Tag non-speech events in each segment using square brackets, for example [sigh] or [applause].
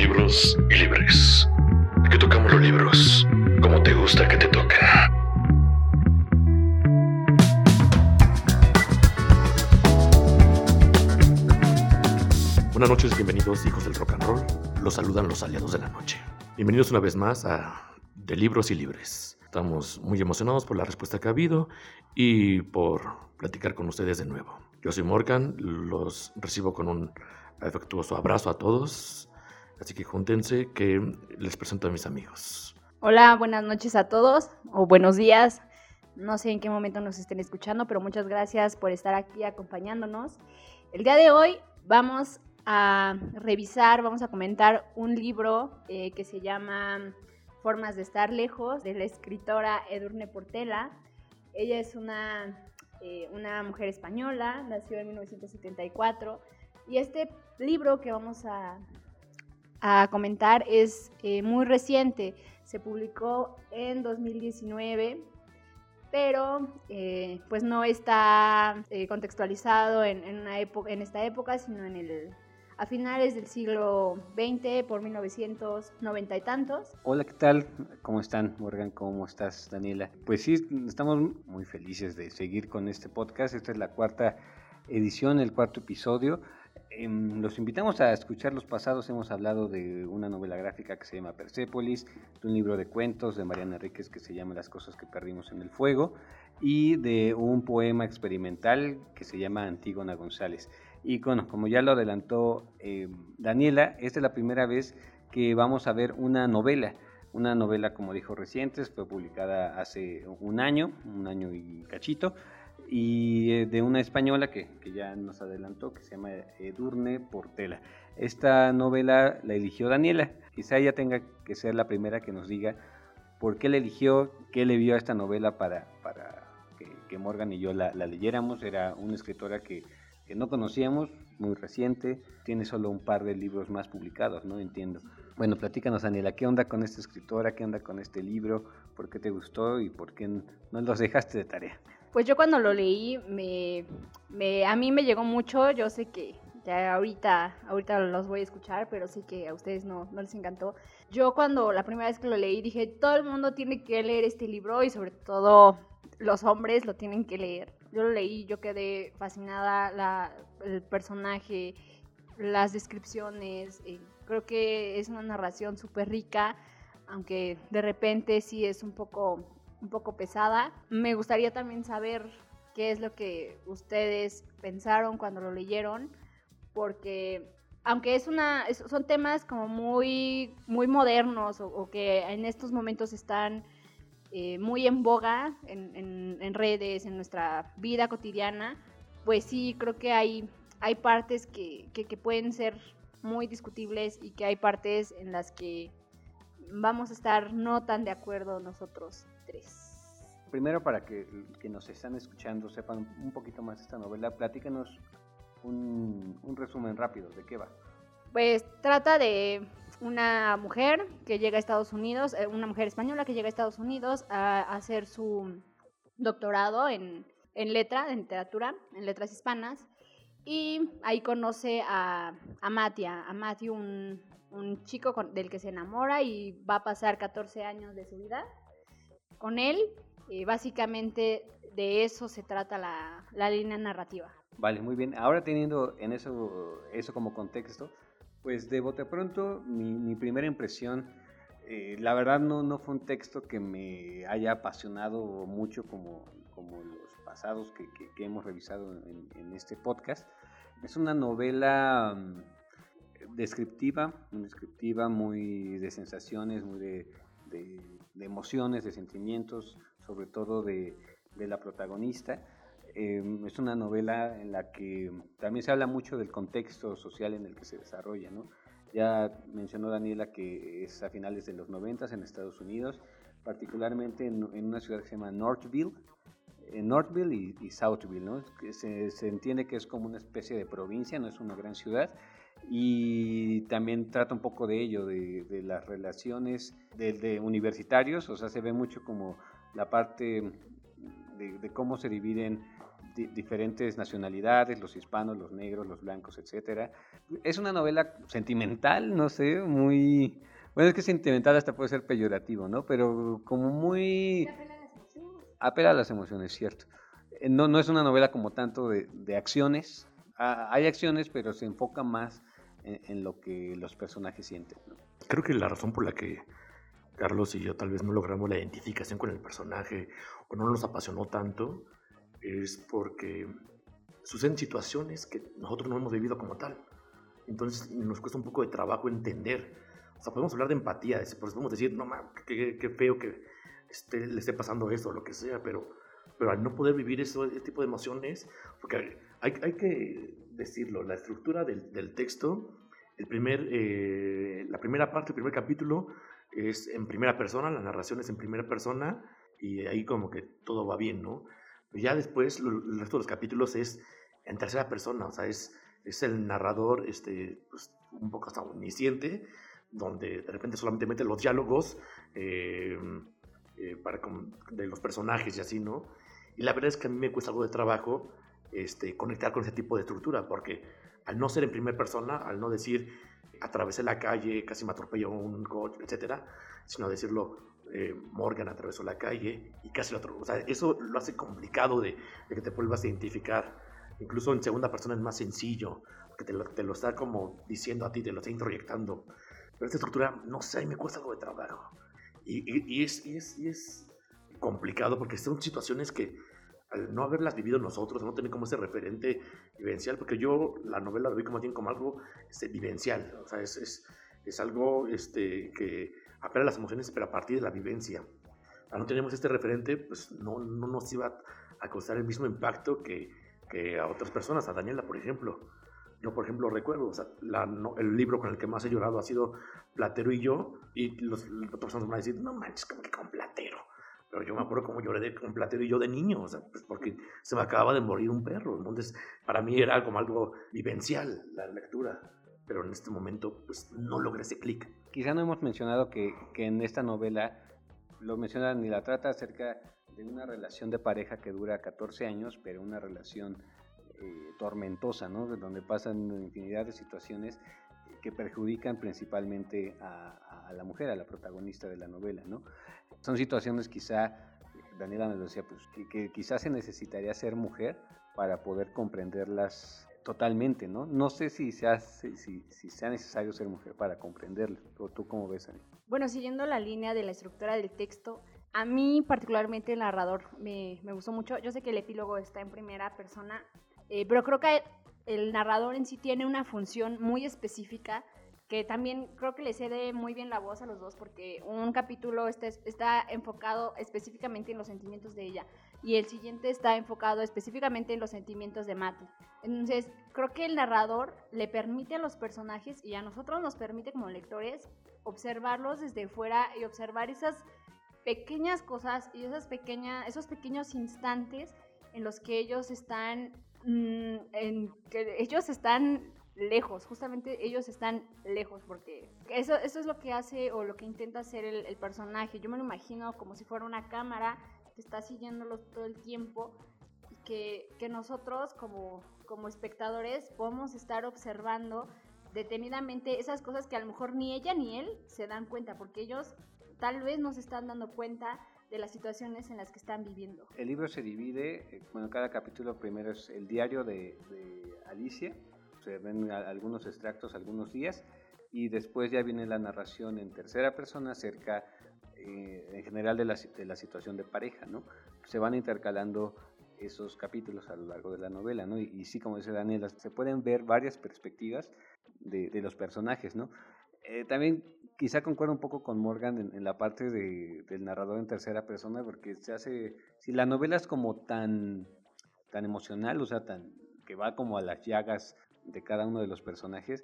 libros y libres. Que tocamos los libros como te gusta que te toquen. Buenas noches, bienvenidos hijos del rock and roll. Los saludan los aliados de la noche. Bienvenidos una vez más a De Libros y Libres. Estamos muy emocionados por la respuesta que ha habido y por platicar con ustedes de nuevo. Yo soy Morgan, los recibo con un afectuoso abrazo a todos, así que júntense que les presento a mis amigos. Hola, buenas noches a todos o buenos días. No sé en qué momento nos estén escuchando, pero muchas gracias por estar aquí acompañándonos. El día de hoy vamos a revisar, vamos a comentar un libro eh, que se llama Formas de estar lejos, de la escritora Edurne Portela. Ella es una, eh, una mujer española, nació en 1974 y este libro que vamos a, a comentar es eh, muy reciente, se publicó en 2019 pero eh, pues no está contextualizado en, en, una en esta época, sino en el a finales del siglo XX, por 1990 y tantos. Hola, ¿qué tal? ¿Cómo están, Morgan? ¿Cómo estás, Daniela? Pues sí, estamos muy felices de seguir con este podcast. Esta es la cuarta edición, el cuarto episodio. Em, los invitamos a escuchar los pasados. Hemos hablado de una novela gráfica que se llama Persepolis, de un libro de cuentos de Mariana Enríquez que se llama Las cosas que perdimos en el fuego y de un poema experimental que se llama Antígona González. Y bueno, como ya lo adelantó eh, Daniela, esta es la primera vez que vamos a ver una novela. Una novela, como dijo recientes, fue publicada hace un año, un año y cachito, y eh, de una española que, que, ya nos adelantó, que se llama Edurne Portela. Esta novela la eligió Daniela. Quizá ella tenga que ser la primera que nos diga por qué la eligió, qué le vio a esta novela para, para que, Morgan y yo la, la leyéramos. Era una escritora que que no conocíamos, muy reciente, tiene solo un par de libros más publicados, ¿no? Entiendo. Bueno, platícanos, Daniela, ¿qué onda con esta escritora? ¿Qué onda con este libro? ¿Por qué te gustó y por qué no los dejaste de tarea? Pues yo cuando lo leí, me, a mí me llegó mucho, yo sé que ya ahorita, ahorita los voy a escuchar, pero sé que a ustedes no, no les encantó. Yo cuando la primera vez que lo leí dije, todo el mundo tiene que leer este libro y sobre todo los hombres lo tienen que leer yo lo leí, yo quedé fascinada, la, el personaje, las descripciones, eh, creo que es una narración súper rica, aunque de repente sí es un poco, un poco pesada. Me gustaría también saber qué es lo que ustedes pensaron cuando lo leyeron, porque aunque es una, son temas como muy, muy modernos o que en estos momentos están eh, muy en boga en, redes, en nuestra vida cotidiana, pues sí, creo que hay, hay partes que, pueden ser muy discutibles y que hay partes en las que vamos a estar no tan de acuerdo nosotros tres. Primero, para que, que nos están escuchando sepan un poquito más de esta novela, platícanos un, un resumen rápido de qué va. Pues trata de una mujer que llega a Estados Unidos, eh, una mujer española que llega a Estados Unidos a, hacer su doctorado en, en, letra, en literatura, en letras hispanas, y ahí conoce a, a Matia, a Matthew, un, un chico del que se enamora y va a pasar 14 años de su vida con él. Básicamente de eso se trata la, la línea narrativa. Vale, muy bien. Ahora teniendo en eso, eso como contexto, pues de bote pronto, mi, primera impresión, eh, la verdad no, no fue un texto que me haya apasionado mucho como, como los pasados que, que, hemos revisado en, este podcast. Es una novela mm, descriptiva, descriptiva muy de sensaciones, muy de, emociones, de sentimientos, sobre todo de, de la protagonista. Em, es una novela en la que también se habla mucho del contexto social en el que se desarrolla. ¿no? Ya mencionó Daniela que es a finales de los 90 en Estados Unidos, particularmente en, una ciudad que se llama Northville, en Northville y, Southville. ¿no? Se, se, entiende que es como una especie de provincia, no es una gran ciudad. Y también trata un poco de ello, de, de las relaciones de, de universitarios, o sea, se ve mucho como la parte de, de, cómo se dividen diferentes nacionalidades, los hispanos, los negros, los blancos, etc. Es una novela sentimental, no sé, muy... Bueno, es que sentimental hasta puede ser peyorativo, ¿no? Pero como muy... Apela a las emociones, cierto. Eh, no, no es una novela como tanto de, de acciones. Ah, hay acciones, pero se enfoca más en, lo que los personajes sienten. Creo que la razón por la que Carlos y yo tal vez no logramos la identificación con el personaje o no nos apasionó tanto es porque suceden situaciones que nosotros no hemos vivido como tal. Entonces nos cuesta un poco de trabajo entender. O sea, podemos hablar de empatía, podemos decir, no, qué, qué feo que esté, le esté pasando esto o lo que sea, pero, pero al no poder vivir ese tipo de emociones, porque hay, hay que decirlo, la estructura del, del texto, el primer, eh, la primera parte, el primer capítulo es en primera persona, la narración es en primera persona y ahí como que todo va bien, ¿no? ya después el resto de los capítulos es en tercera persona, o sea, es, es el narrador este, pues, un poco hasta omnisciente, donde de repente solamente mete los diálogos eh, eh, para, de los personajes y así, ¿no? Y la verdad es que a mí me cuesta algo de trabajo este, conectar con ese tipo de estructura, porque al no ser en primera persona, al no decir atravesé la calle, casi me atropelló un coche, etcétera, sino decirlo eh, Morgan atravesó la calle y casi lo atropelló. O sea, eso lo hace complicado de, que te vuelvas a identificar. Incluso en segunda persona es más sencillo, porque te lo, te lo, está como diciendo a ti, te lo está introyectando. Pero esta estructura, no sé, me cuesta algo de trabajo. Y, y, es, y es, y es complicado porque son situaciones que no haberlas vivido nosotros, no tener como ese referente vivencial, porque yo la novela lo vi como, como algo este, vivencial, o sea, es, es, es, algo este, que apela a las emociones, pero a partir de la vivencia. Al no tenemos este referente, pues no, no nos iba a causar el mismo impacto que, que, a otras personas, a Daniela, por ejemplo. Yo, por ejemplo, recuerdo, o sea, la, el libro con el que más he llorado ha sido Platero y yo, y los, las personas me van a no manches, como que con Platero pero yo me acuerdo cómo lloré de, con Platero y yo de niño, o sea, pues porque se me acababa de morir un perro. Entonces, para mí era como algo vivencial la lectura. Pero en este momento, pues no logré ese clic. Quizá no hemos mencionado que, que en esta novela lo menciona ni la trata acerca de una relación de pareja que dura 14 años, pero una relación eh, tormentosa, ¿no? De donde pasan infinidad de situaciones que perjudican principalmente a, la mujer, a la protagonista de la novela, ¿no? Son situaciones quizá, Daniela lo decía, pues que, quizás se necesitaría ser mujer para poder comprenderlas totalmente, ¿no? No sé si sea, si, si necesario ser mujer para comprenderlas. ¿O tú cómo ves, Ani? Bueno, siguiendo la línea de la estructura del texto, a mí particularmente el narrador me, me gustó mucho. Yo sé que el epílogo está en primera persona, eh, pero creo que el narrador en sí tiene una función muy específica que también creo que le cede muy bien la voz a los dos porque un capítulo está, está enfocado específicamente en los sentimientos de ella y el siguiente está enfocado específicamente en los sentimientos de Matty. Entonces, creo que el narrador le permite a los personajes y a nosotros nos permite como lectores observarlos desde fuera y observar esas pequeñas cosas y esas pequeñas, esos pequeños instantes en los que ellos están, mm, en que ellos están lejos, justamente ellos están lejos porque eso, eso es lo que hace o lo que intenta hacer el, personaje. Yo me lo imagino como si fuera una cámara que está siguiéndolos todo el tiempo y que, que nosotros como, como espectadores podemos estar observando detenidamente esas cosas que a lo mejor ni ella ni él se dan cuenta porque ellos tal vez no se están dando cuenta de las situaciones en las que están viviendo. El libro se divide, eh, bueno, cada capítulo primero es el diario de, de Alicia, se ven algunos extractos algunos días y después ya viene la narración en tercera persona acerca eh, en general de la, de la, situación de pareja, ¿no? Se van intercalando esos capítulos a lo largo de la novela, ¿no? Y, sí, como dice Daniela, se pueden ver varias perspectivas de, de los personajes, ¿no? Eh, también quizá concuerdo un poco con Morgan en, en la parte de, del narrador en tercera persona, porque se hace, si la novela es como tan, tan emocional, o sea, tan, que va como a las llagas de cada uno de los personajes,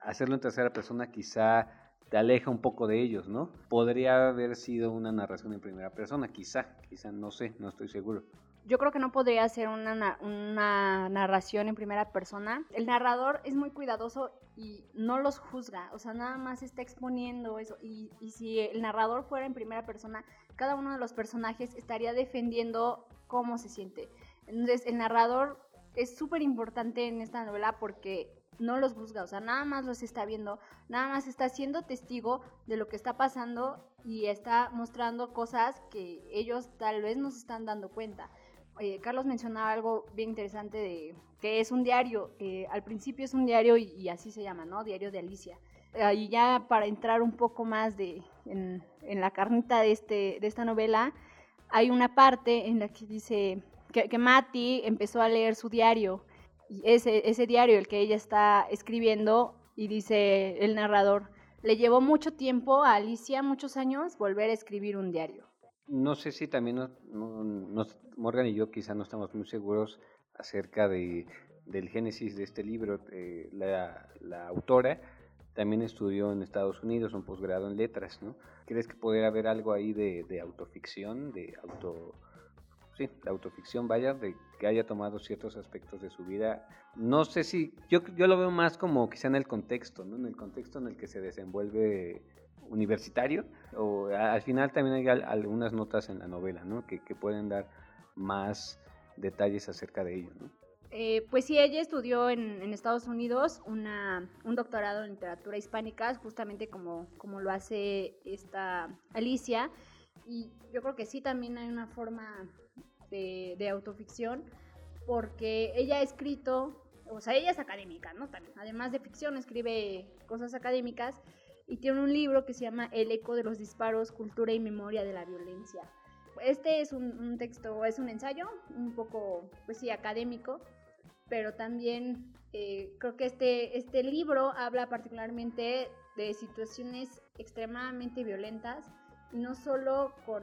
hacerlo en tercera persona quizá te aleja un poco de ellos, ¿no? Podría haber sido una narración en primera persona, quizá, quizá, no sé, no estoy seguro. Yo creo que no podría ser una, una narración en primera persona. El narrador es muy cuidadoso y no los juzga, o sea, nada más está exponiendo eso. Y, y si el narrador fuera en primera persona, cada uno de los personajes estaría defendiendo cómo se siente. Entonces, el narrador es súper importante en esta novela porque no los juzga, o sea, nada más los está viendo, nada más está siendo testigo de lo que está pasando y está mostrando cosas que ellos tal vez no se están dando cuenta. Carlos mencionaba algo bien interesante de que es un diario, al principio es un diario y, así se llama, ¿no? Diario de Alicia. Y ya para entrar un poco más de, en, la carnita de, este, de esta novela, hay una parte en la que dice que, que Mati empezó a leer su diario ese diario, el que ella está escribiendo, y dice el narrador, le llevó mucho tiempo a Alicia, muchos años, volver a escribir un diario. No sé si también Morgan y yo quizá no estamos muy seguros acerca de, del génesis de este libro. Eh, la, la, autora también estudió en Estados Unidos un posgrado en letras, ¿no? ¿Crees que podría haber algo ahí de, de autoficción, de auto sí, la autoficción, vaya, de que haya tomado ciertos aspectos de su vida. No sé si, yo, yo lo veo más como quizá en el contexto, ¿no? En el contexto en el que se desenvuelve universitario, o al final también hay algunas notas en la novela, ¿no? Que, que pueden dar más detalles acerca de ello, ¿no? Eh, pues sí, ella estudió en, en Estados Unidos una, un doctorado en literatura hispánica, justamente como, como lo hace esta Alicia, y yo creo que sí también hay una forma de, autoficción, porque ella ha escrito, o sea, ella es académica, ¿no? También, además de ficción, escribe cosas académicas y tiene un libro que se llama El eco de los disparos, cultura y memoria de la violencia. Este es un, texto, es un ensayo, un poco, pues sí, académico, pero también eh, creo que este, este libro habla particularmente de situaciones extremadamente violentas no solo con,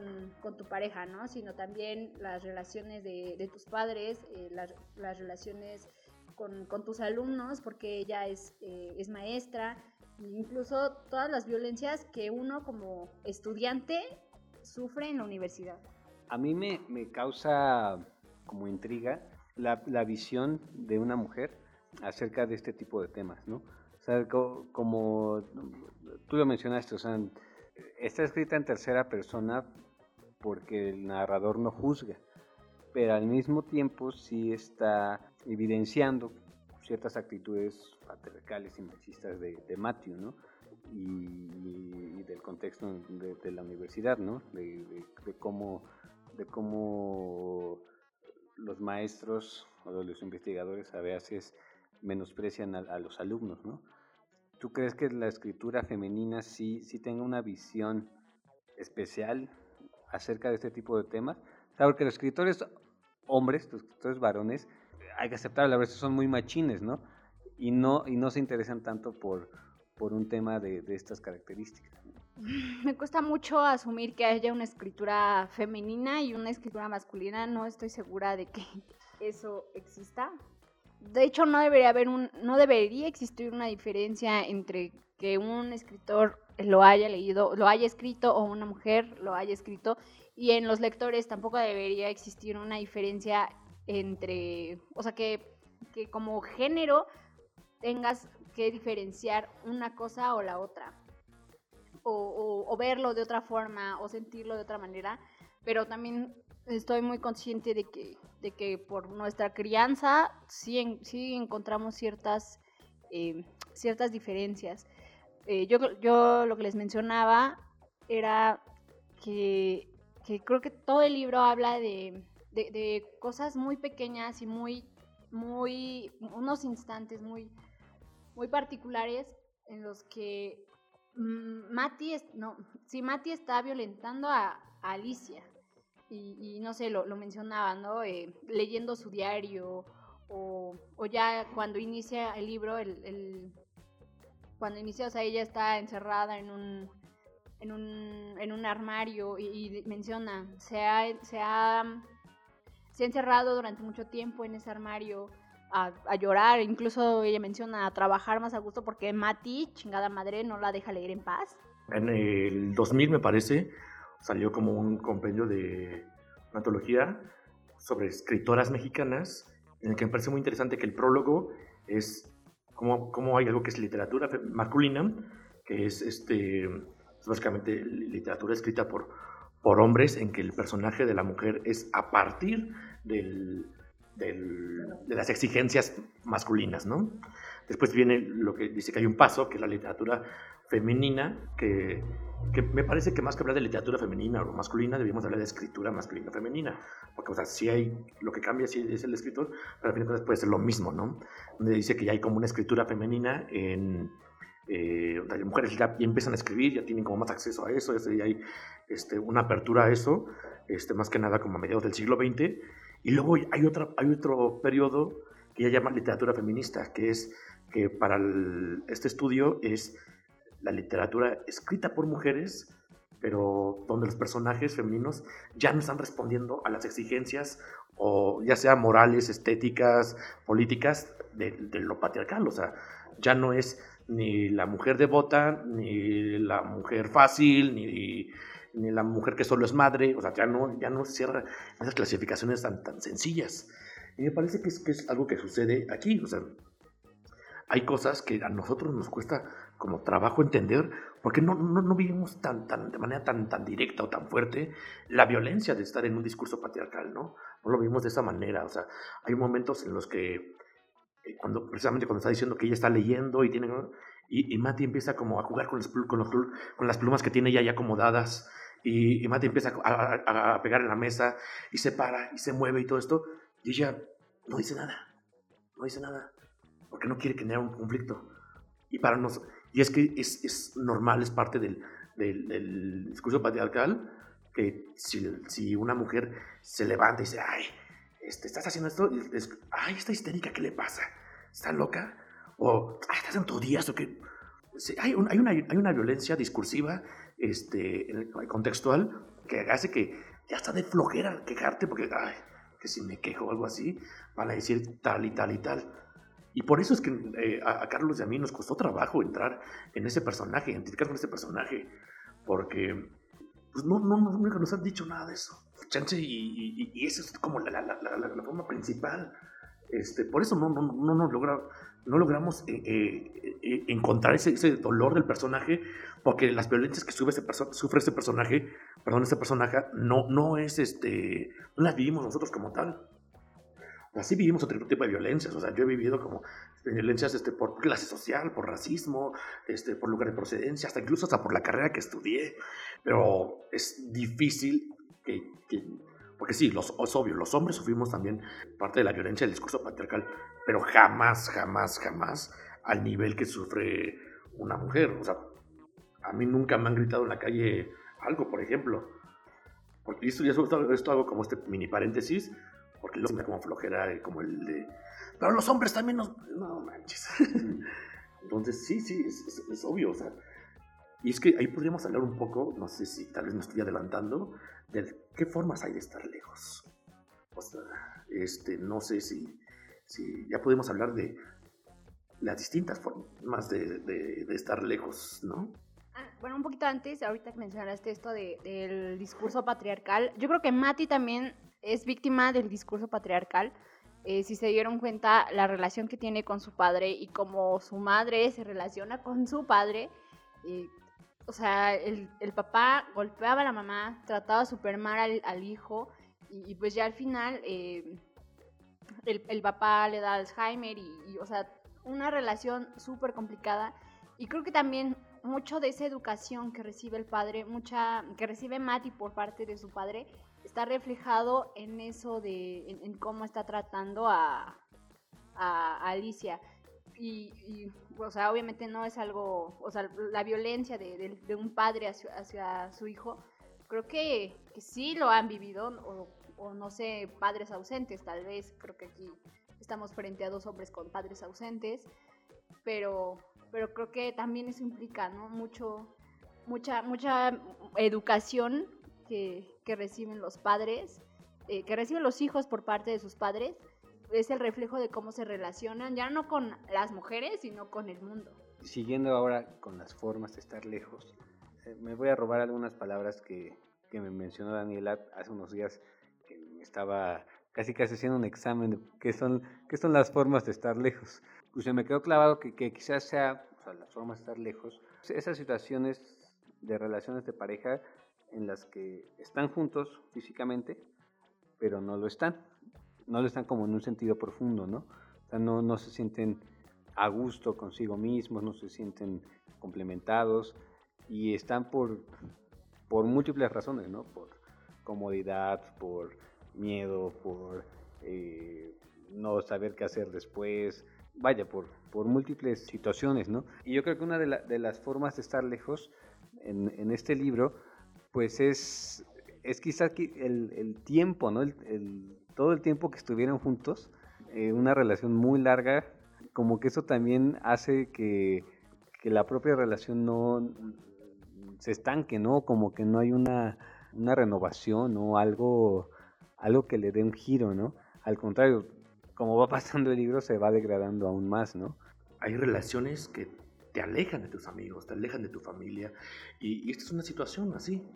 tu pareja, ¿no? Sino también las relaciones de, tus padres, eh, las, relaciones con, tus alumnos, porque ella es, eh, es maestra, incluso todas las violencias que uno como estudiante sufre en la universidad. A mí me, causa como intriga la, visión de una mujer acerca de este tipo de temas, ¿no? O sea, como, como tú lo mencionaste, o sea, está escrita en tercera persona porque el narrador no juzga, pero al mismo tiempo sí está evidenciando ciertas actitudes patriarcales y machistas de, de Matthew, ¿no? Y, del contexto de, la universidad, ¿no? De, cómo, de cómo los maestros o los investigadores a veces menosprecian a, a los alumnos, ¿no? ¿Tú crees que la escritura femenina sí, sí tenga una visión especial acerca de este tipo de temas? porque los escritores hombres, los escritores varones, hay que aceptar, la verdad, son muy machines, ¿no? Y no, y no se interesan tanto por, por un tema de, de estas características. [laughs] Me cuesta mucho asumir que haya una escritura femenina y una escritura masculina. No estoy segura de que eso exista de hecho no debería haber un, no debería existir una diferencia entre que un escritor lo haya leído, lo haya escrito o una mujer lo haya escrito y en los lectores tampoco debería existir una diferencia entre, o sea que, que como género tengas que diferenciar una cosa o la otra o, o verlo de otra forma o sentirlo de otra manera, pero también estoy muy consciente de que, de que por nuestra crianza sí, sí encontramos ciertas, eh, ciertas diferencias. Eh, yo, yo lo que les mencionaba era que, creo que todo el libro habla de, cosas muy pequeñas y muy, muy, unos instantes muy, muy particulares en los que mm, Mati, no, si Mati está violentando a Alicia y, no sé, lo, lo mencionaba, ¿no? Eh, leyendo su diario o, o, ya cuando inicia el libro, el, el, cuando inicia, o sea, ella está encerrada en un, en un, en un armario y, menciona, se ha, se, ha, se ha encerrado durante mucho tiempo en ese armario. A, a, llorar, incluso ella menciona a trabajar más a gusto porque Mati, chingada madre, no la deja leer en paz. En el 2000 me parece, salió como un compendio de una antología sobre escritoras mexicanas, en el que me parece muy interesante que el prólogo es como, como hay algo que es literatura masculina, que es este, básicamente literatura escrita por, por hombres, en que el personaje de la mujer es a partir del, de las exigencias masculinas, ¿no? Después viene lo que dice que hay un paso, que es la literatura femenina, que, que, me parece que más que hablar de literatura femenina o masculina, debemos hablar de escritura masculina femenina, porque, o sea, si hay, lo que cambia sí es el escritor, pero al final puede ser lo mismo, ¿no? Donde dice que ya hay como una escritura femenina en... Eh, las mujeres ya, empiezan a escribir, ya tienen como más acceso a eso, ya hay este, una apertura a eso, este, más que nada como a mediados del siglo XX, y luego hay, otra, hay otro periodo que ya llama literatura feminista, que es que para este estudio es la literatura escrita por mujeres, pero donde los personajes femeninos ya no están respondiendo a las exigencias o ya sea morales, estéticas, políticas de, lo patriarcal. O sea, ya no es ni la mujer devota, ni la mujer fácil, ni, ni la mujer que solo es madre. O sea, ya no, ya no cierra esas clasificaciones tan, tan sencillas. Y me parece que es, que es algo que sucede aquí. O sea, hay cosas que a nosotros nos cuesta como trabajo entender, porque no, no, no vivimos tan, tan, de manera tan, tan directa o tan fuerte la violencia de estar en un discurso patriarcal, ¿no? No lo vivimos de esa manera, o sea, hay momentos en los que, eh, cuando, precisamente cuando está diciendo que ella está leyendo y tiene, y, y Mati empieza como a jugar con, con, los, con las plumas que tiene ella ya acomodadas, y, y Mati empieza a, a pegar en la mesa, y se para, y se mueve y todo esto, y ella no dice nada, no dice nada porque no quiere generar un conflicto. Y, para nos, y es que es, es normal, es parte del, del, discurso patriarcal, que si, si, una mujer se levanta y dice, ay, este, estás haciendo esto, es, ay, está histérica, ¿qué le pasa? ¿Está loca? O, ay, estás en tu días, o qué. hay, hay, una, hay una violencia discursiva, este, contextual, que hace que ya está de flojera quejarte, porque, ay, que si me quejo o algo así, van a decir tal y tal y tal. Y por eso es que eh, a, Carlos y a mí nos costó trabajo entrar en ese personaje, identificar con ese personaje, porque pues no, nunca nos han dicho nada de eso. Chance, y, esa es como la, forma principal. Este, por eso no, no, no, no, logra, no logramos eh, eh, encontrar ese, ese, dolor del personaje, porque las violencias que sufre ese, sufre ese personaje, perdón, ese personaje, no, no es este, no las vivimos nosotros como tal. Así vivimos otro tipo de violencias. O sea, yo he vivido como violencias este, por clase social, por racismo, este, por lugar de procedencia, hasta incluso hasta por la carrera que estudié. Pero es difícil que, porque sí, los, es obvio, los hombres sufrimos también parte de la violencia del discurso patriarcal, pero jamás, jamás, jamás al nivel que sufre una mujer. O sea, a mí nunca me han gritado en la calle algo, por ejemplo. Porque esto, esto, esto hago como este mini paréntesis porque luego me da como flojera, como el de. Pero los hombres también nos. No manches. [laughs] Entonces, sí, sí, es, obvio. O sea, y es que ahí podríamos hablar un poco, no sé si tal vez me estoy adelantando, de qué formas hay de estar lejos. O sea, este, no sé si, si ya podemos hablar de las distintas formas de, de, estar lejos, ¿no? Ah, bueno, un poquito antes, ahorita que mencionaste esto de, del discurso patriarcal, yo creo que Mati también es víctima del discurso patriarcal. Eh, si se dieron cuenta la relación que tiene con su padre y cómo su madre se relaciona con su padre. Eh, o sea, el, papá golpeaba a la mamá, trataba súper mal al, hijo y, pues ya al final eh, el, papá le da Alzheimer y, y o sea, una relación súper complicada. Y creo que también mucho de esa educación que recibe el padre, mucha que recibe Mati por parte de su padre, está reflejado en eso de, en, cómo está tratando a, a, Alicia. Y, o sea, obviamente no es algo, o sea, la violencia de, un padre hacia, su hijo, creo que, que, sí lo han vivido, o, o no sé, padres ausentes, tal vez, creo que aquí estamos frente a dos hombres con padres ausentes, pero, pero creo que también eso implica, ¿no? Mucho, mucha, mucha educación que, reciben los padres, eh, que reciben los hijos por parte de sus padres, es el reflejo de cómo se relacionan, ya no con las mujeres, sino con el mundo. Siguiendo ahora con las formas de estar lejos, eh, me voy a robar algunas palabras que, que, me mencionó Daniela hace unos días, que estaba casi casi haciendo un examen de qué son, qué son las formas de estar lejos. Pues se me quedó clavado que, que quizás sea, o sea, las formas de estar lejos, esas situaciones de relaciones de pareja en las que están juntos físicamente, pero no lo están. no lo están como en un sentido profundo, ¿no? O sea, no, no se sienten a gusto consigo mismos, no se sienten complementados y están por, por múltiples razones, ¿no? Por comodidad, por miedo, por eh, no saber qué hacer después, vaya, por, por múltiples situaciones, ¿no? Y yo creo que una de, de las formas de estar lejos en, en, este libro, pues es, es quizás el, el tiempo, ¿no? El, todo el tiempo que estuvieron juntos, eh, una relación muy larga, como que eso también hace que, que la propia relación no se estanque, ¿no? Como que no hay una, una renovación o algo, algo que le dé un giro, ¿no? Al contrario, como va [laughs] pasando el libro, se va degradando aún más, ¿no? Hay relaciones que te alejan de tus amigos, te alejan de tu familia, y, esta es una situación así.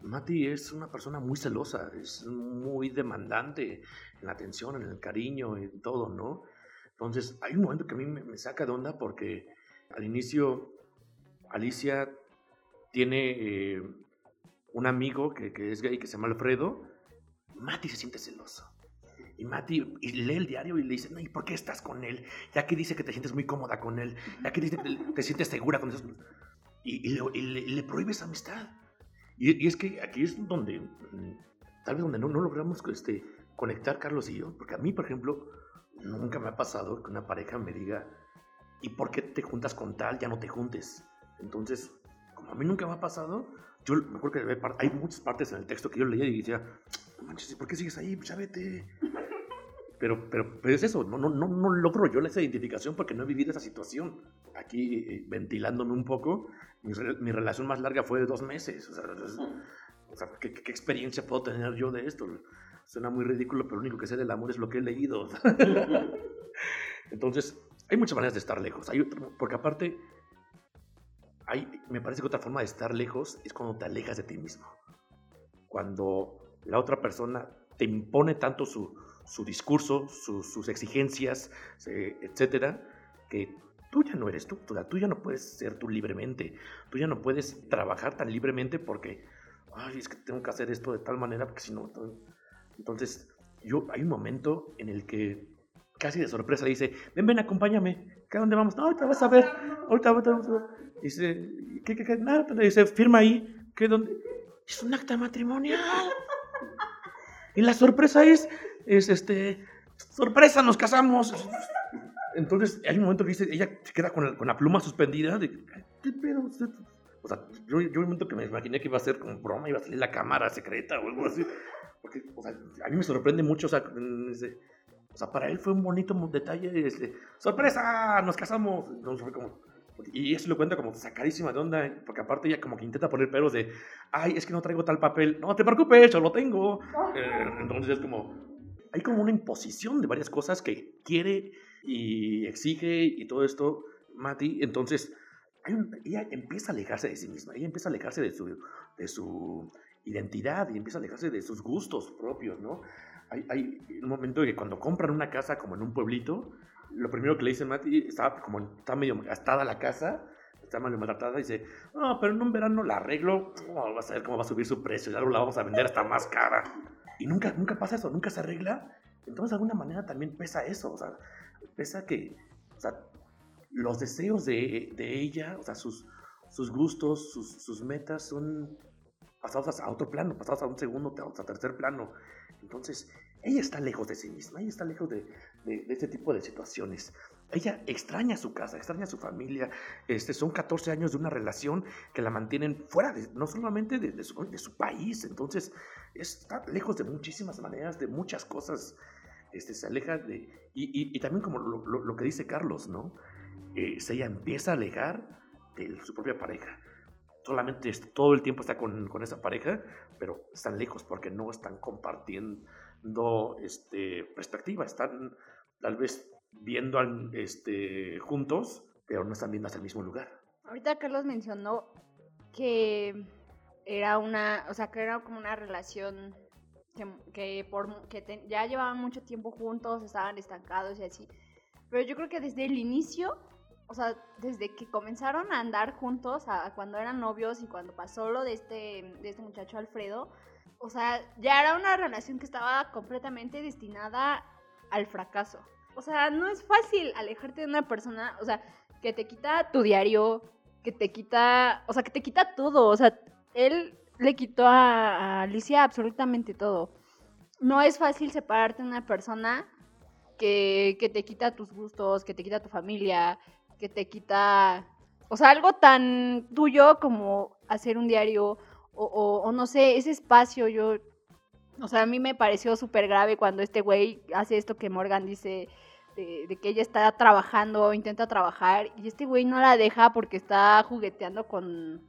Mati es una persona muy celosa, es muy demandante en la atención, en el cariño, en todo, ¿no? Entonces, hay un momento que a mí me, saca de onda porque al inicio Alicia tiene eh, un amigo que, que, es gay que se llama Alfredo. Mati se siente celoso. Y Mati y lee el diario y le dice, no, ¿y por qué estás con él? Ya que dice que te sientes muy cómoda con él, ya que dice que te, sientes segura con eso. Y, le, prohíbe esa amistad. Y, es que aquí es donde, mm, tal vez donde no, no logramos este, conectar Carlos y yo. Porque a mí, por ejemplo, nunca me ha pasado que una pareja me diga, ¿y por qué te juntas con tal? Ya no te juntes. Entonces, como a mí nunca me ha pasado, yo me acuerdo que hay muchas partes en el texto que yo leía y decía, manches, ¿por qué sigues ahí? Pues ya vete. Pero, pero, pero es eso, no, no, no, no logro yo esa identificación porque no he vivido esa situación. Aquí, eh, ventilándome un poco, mi, mi, relación más larga fue de dos meses. O sea, o sea ¿qué, ¿qué, experiencia puedo tener yo de esto? Suena muy ridículo, pero lo único que sé del amor es lo que he leído. [laughs] Entonces, hay muchas maneras de estar lejos. Hay porque aparte, hay, me parece que otra forma de estar lejos es cuando te alejas de ti mismo. Cuando la otra persona te impone tanto su, su discurso, sus exigencias, etcétera, que tú ya no eres tú, tú ya no puedes ser tú libremente, tú ya no puedes trabajar tan libremente porque, ay, es que tengo que hacer esto de tal manera porque si no, entonces, yo, hay un momento en el que casi de sorpresa le dice, ven, ven, acompáñame, ¿a dónde vamos? Ahorita vas a ver, ahorita, ahorita vamos a ver. Dice, ¿qué, qué, qué? Nada, dice, firma ahí, ¿qué? Es un acta matrimonial. Y la sorpresa es es este, sorpresa, nos casamos. Entonces, hay un momento que dice, ella se queda con, con la pluma suspendida, de, ¿qué pedo? O sea, yo, yo un momento que me imaginé que iba a ser como broma, iba a salir la cámara secreta o algo así. Porque, o sea, a mí me sorprende mucho, o sea, o sea para él fue un bonito detalle, este, sorpresa, nos casamos. No, fue como, y eso lo cuenta como sacadísima de onda, porque aparte ella como que intenta poner pelos de, ay, es que no traigo tal papel. No te preocupes, yo lo tengo. Eh, entonces es como, hay como una imposición de varias cosas que quiere y exige y todo esto, Mati. Entonces, ella empieza a alejarse de sí misma, ella empieza a alejarse de su, de su identidad y empieza a alejarse de sus gustos propios, ¿no? Hay, hay un momento que cuando compran una casa como en un pueblito, lo primero que le dice Mati, está como está medio gastada la casa, está medio maltratada, dice, no, pero en un verano la arreglo, oh, vas a ver cómo va a subir su precio, ya la vamos a vender hasta más cara. Y nunca, nunca pasa eso, nunca se arregla. Entonces, de alguna manera también pesa eso, o sea, pesa que, o sea, los deseos de, de ella, o sea, sus, sus gustos, sus, sus, metas son pasados a otro plano, pasados a un segundo, a tercer plano. Entonces, ella está lejos de sí misma, ella está lejos de, de, de este tipo de situaciones. Ella extraña su casa, extraña su familia. Este, son 14 años de una relación que la mantienen fuera, de, no solamente de, su, país. Entonces, está lejos de muchísimas maneras, de muchas cosas. Este, se aleja de. Y, y, también, como lo, lo, que dice Carlos, ¿no? Eh, ella empieza a alejar de su propia pareja. Solamente todo el tiempo está con, con esa pareja, pero están lejos porque no están compartiendo este, perspectiva. Están tal vez viendo este, juntos, pero no están viendo hasta el mismo lugar. Ahorita Carlos mencionó que era una, o sea, que era como una relación que, que por, que ya llevaban mucho tiempo juntos, estaban estancados y así. Pero yo creo que desde el inicio, o sea, desde que comenzaron a andar juntos, a, cuando eran novios y cuando pasó lo de este, de este muchacho Alfredo, o sea, ya era una relación que estaba completamente destinada al fracaso. O sea, no es fácil alejarte de una persona, o sea, que te quita tu diario, que te quita, o sea, que te quita todo. O sea, él le quitó a, Alicia absolutamente todo. No es fácil separarte de una persona que, que te quita tus gustos, que te quita tu familia, que te quita, o sea, algo tan tuyo como hacer un diario o, o, no sé, ese espacio, yo, o sea, a mí me pareció súper grave cuando este güey hace esto que Morgan dice, de, que ella está trabajando, intenta trabajar, y este güey no la deja porque está jugueteando con,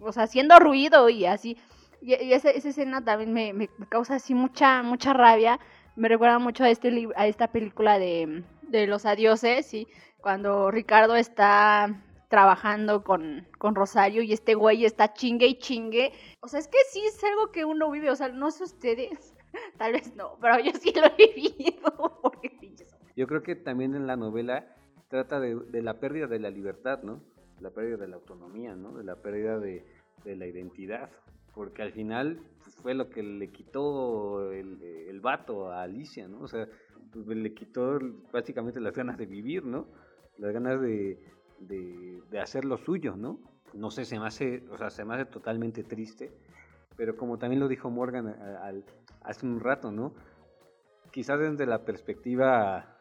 o sea, haciendo ruido y así. Y, esa, escena también me, causa así mucha, mucha rabia. Me recuerda mucho a, este, a esta película de, de Los Adioses, ¿sí? cuando Ricardo está trabajando con, con, Rosario y este güey está chingue y chingue. O sea, es que sí es algo que uno vive, o sea, no sé ustedes, [laughs] tal vez no, pero yo sí lo he [laughs] vivido, porque pinches. Yo creo que también en la novela trata de, de, la pérdida de la libertad, ¿no? La pérdida de la autonomía, ¿no? De la pérdida de, la identidad. Porque al final pues, fue lo que le quitó el, el vato a Alicia, ¿no? O sea, pues, le quitó básicamente las ganas de vivir, ¿no? Las ganas de, de, hacer lo suyo, ¿no? No sé, se me hace, o sea, se me hace totalmente triste, pero como también lo dijo Morgan al, hace un rato, ¿no? Quizás desde la perspectiva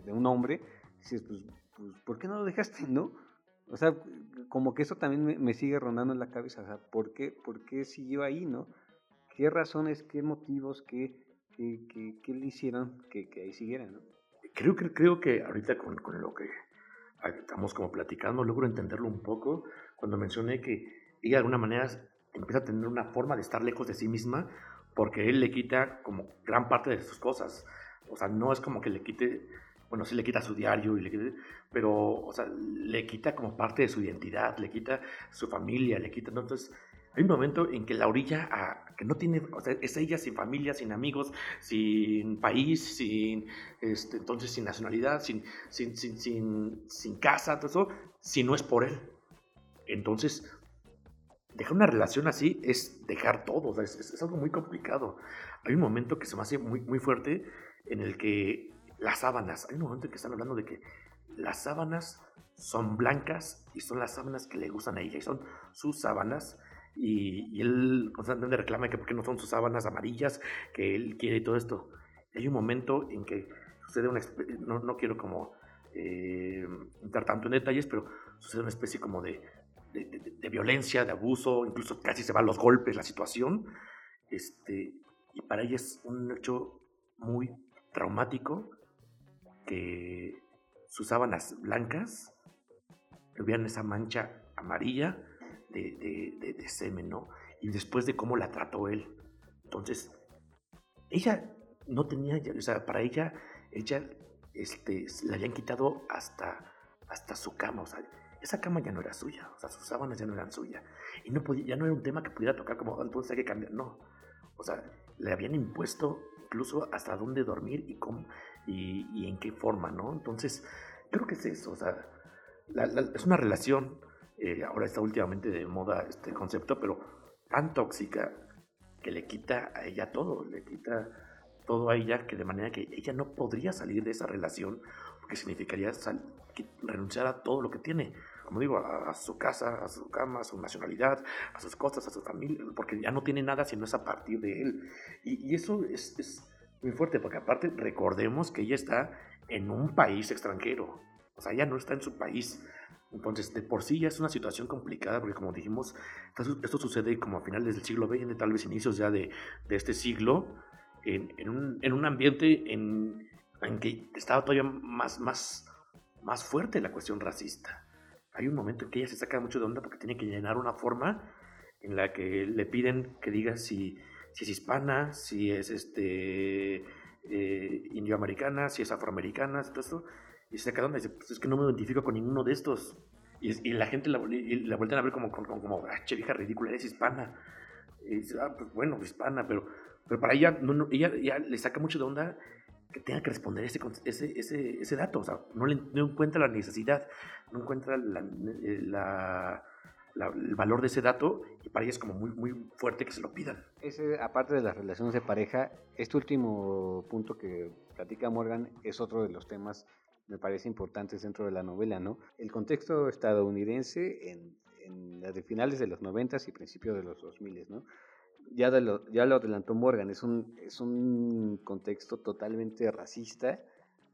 de, un hombre, dices, pues, pues, ¿por qué no lo dejaste, [laughs] no? O sea, como que eso también me, sigue rondando en la cabeza, o sea, ¿por qué, ¿por qué siguió ahí, no? ¿Qué razones, qué motivos, qué, qué, qué, le hicieron que, que, ahí siguiera, no? Creo que, creo que ahorita con, con lo que estamos como platicando, logro entenderlo un poco cuando mencioné que ella de alguna manera empieza a tener una forma de estar lejos de sí misma porque él le quita como gran parte de sus cosas. O sea, no es como que le quite, bueno, sí le quita su diario, y le pero, o sea, le quita como parte de su identidad, le quita su familia, le quita, entonces hay un momento en que la orilla a, que no tiene, o sea, es ella sin familia, sin amigos, sin país, sin, este, entonces sin nacionalidad, sin, sin, sin, sin, casa, todo eso, si no es por él. Entonces, dejar una relación así es dejar todo, es, es, algo muy complicado. Hay un momento que se me hace muy, muy fuerte en el que las sábanas, hay un momento en que están hablando de que las sábanas son blancas y son las sábanas que le gustan a ella y son sus sábanas y, él constantemente reclama que por qué no son sus sábanas amarillas, que él quiere y todo esto. hay un momento en que sucede una no, no quiero como eh, entrar tanto en detalles, pero sucede una especie como de, de, violencia, de abuso, incluso casi se van los golpes, la situación. Este, y para ella es un hecho muy traumático que sus sábanas blancas tuvieran esa mancha amarilla de, de, semen, ¿no? Y después de cómo la trató él. Entonces, ella no tenía, o sea, para ella, ella, este, le habían quitado hasta, hasta su cama, o sea, esa cama ya no era suya, o sea, sus sábanas ya no eran suyas. Y no podía, ya no era un tema que pudiera tocar como, entonces hay que cambiar, no. O sea, le habían impuesto incluso hasta dónde dormir y cómo, y, y en qué forma, ¿no? Entonces, creo que es eso, o sea, es una relación eh, ahora está últimamente de moda este concepto, pero tan tóxica que le quita a ella todo, le quita todo a ella, que de manera que ella no podría salir de esa relación, porque significaría renunciar a todo lo que tiene, como digo, a, su casa, a su cama, a su nacionalidad, a sus cosas, a su familia, porque ya no tiene nada si no es a partir de él. Y, eso es, es muy fuerte, porque aparte recordemos que ella está en un país extranjero, o sea, ella no está en su país, entonces, de por sí ya es una situación complicada, porque como dijimos, esto sucede como a finales del siglo XX, tal vez inicios ya de, de este siglo, en, en, un, en, un, ambiente en, en, que estaba todavía más, más, más fuerte la cuestión racista. Hay un momento en que ella se saca mucho de onda porque tiene que llenar una forma en la que le piden que diga si, si es hispana, si es este, eh, indioamericana, si es afroamericana, todo esto y se queda y dice, pues es que no me identifico con ninguno de estos. Y, y la gente la, la vuelven a ver como, como, como ah, che, ridícula, eres hispana. Y dice, ah, pues bueno, hispana, pero, pero para ella, ella, ella le saca mucho de onda que tenga que responder ese, ese, ese, ese dato. O sea, no, le, encuentra la necesidad, no encuentra la, la, el valor de ese dato y para ella es como muy, muy fuerte que se lo pidan. Ese, aparte de las relaciones de pareja, este último punto que platica Morgan es otro de los temas, me parece importantes dentro de la novela, ¿no? El contexto estadounidense en, en de finales de los 90 y principios de los 2000, ¿no? Ya, lo, ya lo adelantó Morgan, es un, es un contexto totalmente racista,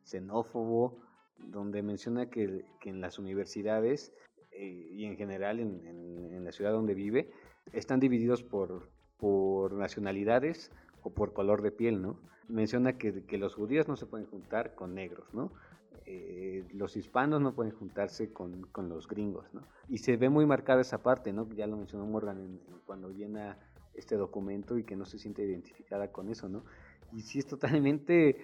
xenófobo, donde menciona que, que en las universidades eh, y en general en, en, la ciudad donde vive, están divididos por, por nacionalidades o por color de piel, ¿no? Menciona que, que los judíos no se pueden juntar con negros, ¿no? Eh, los hispanos no pueden juntarse con, con, los gringos, ¿no? Y se ve muy marcada esa parte, ¿no? Ya lo mencionó Morgan cuando llena este documento y que no se siente identificada con eso, ¿no? Y sí es totalmente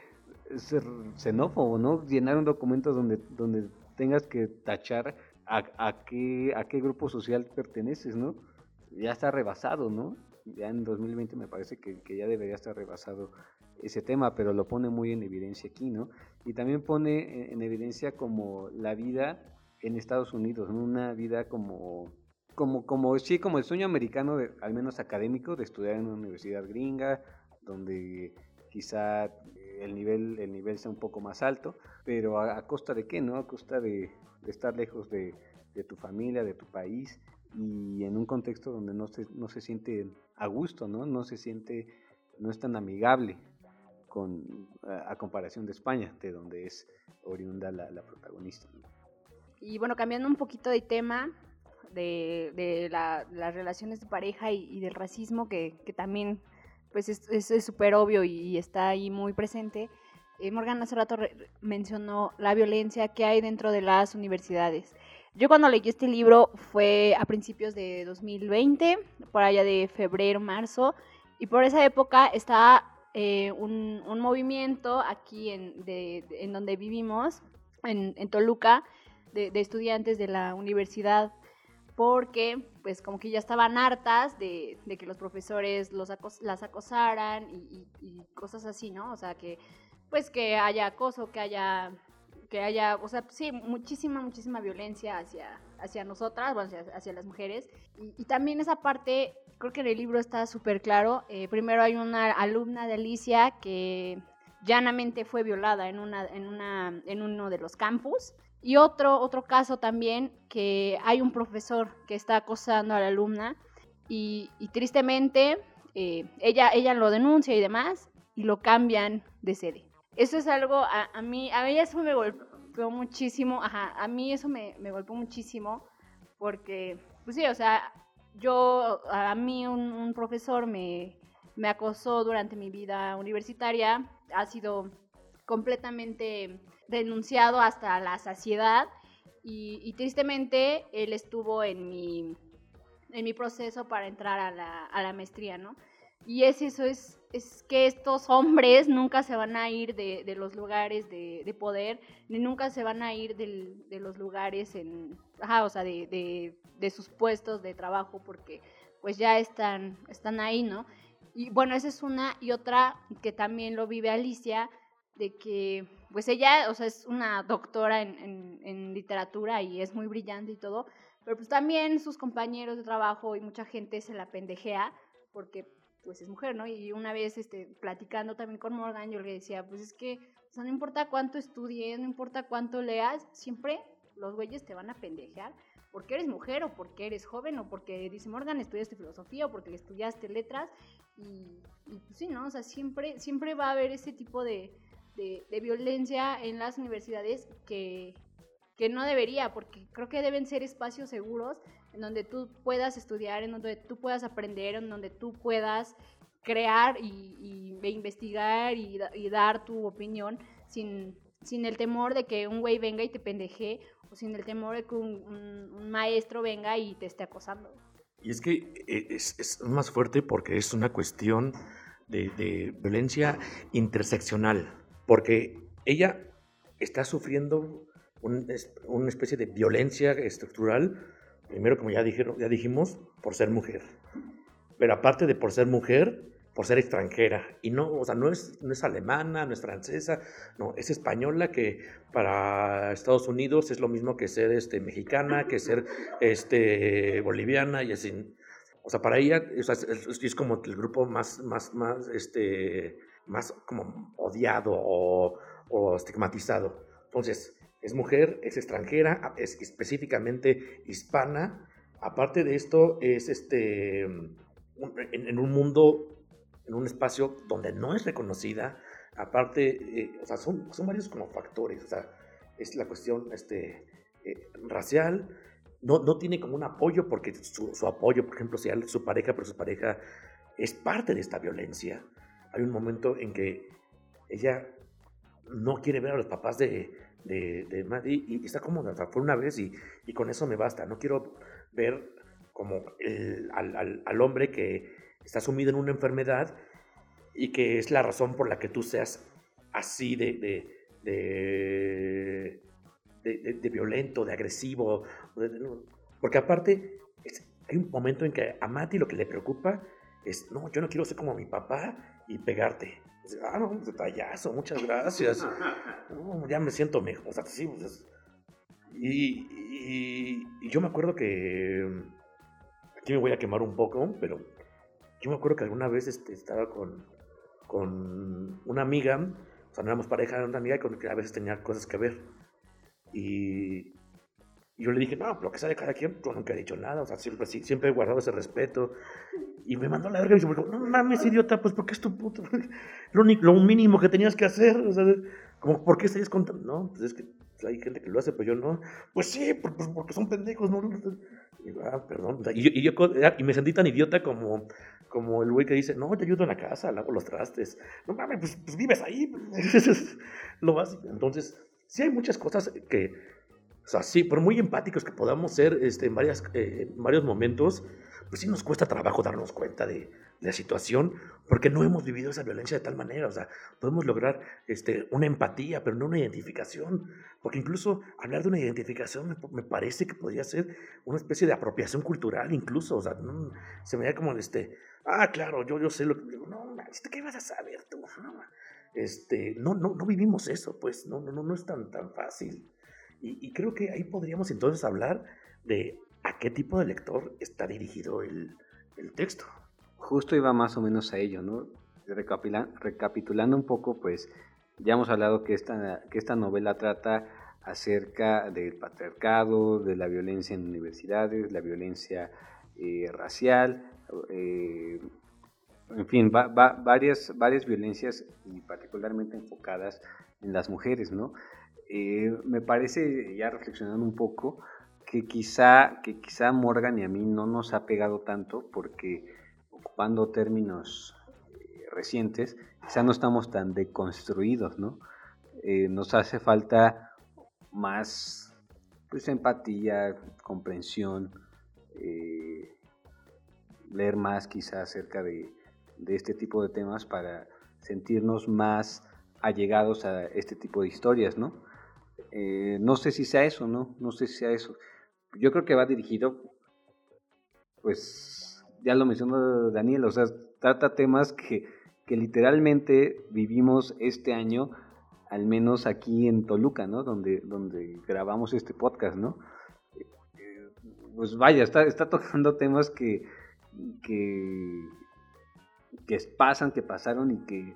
xenófobo, ¿no? Llenar un documento donde, donde tengas que tachar a, qué, a qué grupo social perteneces, ¿no? Ya está rebasado, ¿no? Ya en 2020 me parece que, ya debería estar rebasado ese tema, pero lo pone muy en evidencia aquí, ¿no? Y también pone en, evidencia como la vida en Estados Unidos, una vida como, como, sí, como el sueño americano, al menos académico, de estudiar en una universidad gringa, donde quizá el nivel, el nivel sea un poco más alto, pero a costa de qué, ¿no? A costa de, de estar lejos de, tu familia, de tu país y en un contexto donde no se, no se siente a gusto, ¿no? No se siente, no es tan amigable con, a, comparación de España, de donde es oriunda la, protagonista. Y bueno, cambiando un poquito de tema, de, de las relaciones de pareja y, del racismo, que, que, también pues es súper obvio y, está ahí muy presente. Eh, Morgan hace rato mencionó la violencia que hay dentro de las universidades. Yo cuando leí este libro fue a principios de 2020, por allá de febrero, marzo, y por esa época estaba eh, un, movimiento aquí en, en donde vivimos, en, Toluca, de, estudiantes de la universidad, porque pues como que ya estaban hartas de, que los profesores los las acosaran y, y, cosas así, ¿no? O sea, que pues que haya acoso, que haya, que haya, o sea, sí, muchísima, muchísima violencia hacia, hacia nosotras, bueno, hacia, las mujeres. Y, también esa parte, creo que en el libro está súper claro. Eh, primero hay una alumna de Alicia que llanamente fue violada en, una, en, una, en uno de los campus. Y otro, otro caso también, que hay un profesor que está acosando a la alumna y, tristemente eh, ella, ella lo denuncia y demás y lo cambian de sede. Eso es algo, a, mí, a mí eso me golpeó muchísimo, ajá, a mí eso me, me golpeó muchísimo, porque, pues sí, o sea, yo, a mí un, profesor me, me acosó durante mi vida universitaria, ha sido completamente denunciado hasta la saciedad y, tristemente él estuvo en mi, en mi proceso para entrar a la, a la maestría, ¿no? Y es eso, es, es que estos hombres nunca se van a ir de, de los lugares de, de, poder, ni nunca se van a ir de los lugares en, ajá, o sea, de, de, sus puestos de trabajo, porque pues ya están, están ahí, ¿no? Y bueno, esa es una, y otra que también lo vive Alicia, de que pues ella, o sea, es una doctora en, en, en literatura y es muy brillante y todo, pero pues también sus compañeros de trabajo y mucha gente se la pendejea porque pues es mujer, ¿no? Y una vez este, platicando también con Morgan, yo le decía, pues es que, o sea, no importa cuánto estudies, no importa cuánto leas, siempre los güeyes te van a pendejear porque eres mujer o porque eres joven o porque dice Morgan estudiaste filosofía o porque estudiaste letras y, pues sí, ¿no? O sea, siempre, siempre va a haber ese tipo de, de, de violencia en las universidades que, que no debería, porque creo que deben ser espacios seguros en donde tú puedas estudiar, en donde tú puedas aprender, en donde tú puedas crear y, investigar y, dar tu opinión sin, sin el temor de que un güey venga y te pendeje o sin el temor de que un, maestro venga y te esté acosando. Y es que eh, es, más fuerte porque es una cuestión de, de violencia interseccional, porque ella está sufriendo una especie de violencia estructural, primero como ya, dijeron, ya dijimos, por ser mujer. Pero aparte de por ser mujer, por ser extranjera. Y no, o sea, no es, no es alemana, no es francesa, no, es española que para Estados Unidos es lo mismo que ser este, mexicana, que ser este, boliviana y así. O sea, para ella es, es, como el grupo más, más, más, este, más como odiado o, o estigmatizado. Entonces, es mujer, es extranjera, es específicamente hispana. Aparte de esto, es este, en un mundo en un espacio donde no es reconocida. Aparte, eh, o sea, son, son varios como factores. O sea, es la cuestión este, eh, racial. No, no tiene como un apoyo porque su, su apoyo, por ejemplo, sea su pareja, pero su pareja es parte de esta violencia. Hay un momento en que ella no quiere ver a los papás de, de, de y, está cómoda. Fue una vez y, y, con eso me basta. No quiero ver como el, al, al, al hombre que está sumido en una enfermedad y que es la razón por la que tú seas así de, de, de, violento, de agresivo. porque aparte, hay un momento en que a Mati lo que le preocupa es, no, yo no quiero ser como mi papá y pegarte. Ah, no, detallazo, muchas gracias. ya me siento mejor. O sea, sí, pues, y, y, yo me acuerdo que, aquí me voy a quemar un poco, pero yo me acuerdo que alguna vez este, estaba con, con una amiga, o sea, no éramos pareja, era una amiga con que a veces tenía cosas que ver. Y, yo le dije, no, lo que sale cada quien, yo nunca he dicho nada, o sea, siempre, siempre he guardado ese respeto. Y me mandó la verga y me dijo, no mames, idiota, pues porque es tu puto. [laughs] Lo, lo mínimo que tenías que hacer, o sea, como, ¿por qué estás contando? No, pues es que hay gente que lo hace, pero yo no. Pues sí, porque son pendejos, ¿no? Y, ah, perdón. Y, yo, y, me sentí tan idiota como, como el güey que dice, no, te ayudo en la casa, lavo los trastes. No mames, pues, pues vives ahí. [laughs] lo básico. Entonces, sí hay muchas cosas que, o sea, sí, por muy empáticos que podamos ser este, en, varias, eh, en varios momentos, pues sí nos cuesta trabajo darnos cuenta de, la situación porque no hemos vivido esa violencia de tal manera. O sea, podemos lograr este, una empatía, pero no una identificación. Porque incluso hablar de una identificación me, parece que podría ser una especie de apropiación cultural, incluso. O sea, se me da como este, ah, claro, yo, yo sé lo que digo. No, ¿qué vas a saber tú? No, este, no, no, no vivimos eso, pues, no, no, no es tan, tan fácil. Y, creo que ahí podríamos entonces hablar de a qué tipo de lector está dirigido el, el texto. Justo iba más o menos a ello, ¿no? recapitulando un poco, pues ya hemos hablado que esta, que esta novela trata acerca del patriarcado, de la violencia en universidades, la violencia eh, racial, eh, en fin, varias, varias violencias y particularmente enfocadas en las mujeres, ¿no? Eh, me parece, ya reflexionando un poco, que quizá, que quizá Morgan y a mí no nos ha pegado tanto porque ocupando términos eh, recientes, quizá no estamos tan deconstruidos, ¿no? Eh, nos hace falta más pues, empatía, comprensión, leer más quizá acerca de, de, este tipo de temas para sentirnos más allegados a este tipo de historias, ¿no? No sé si sea eso, ¿no? No sé si sea eso yo creo que va dirigido, pues ya lo mencionó Daniel, o sea, trata temas que, que literalmente vivimos este año, al menos aquí en Toluca, ¿no? Donde, donde grabamos este podcast, ¿no? Eh, pues vaya, está, está tocando temas que, que, que pasan, que pasaron y que,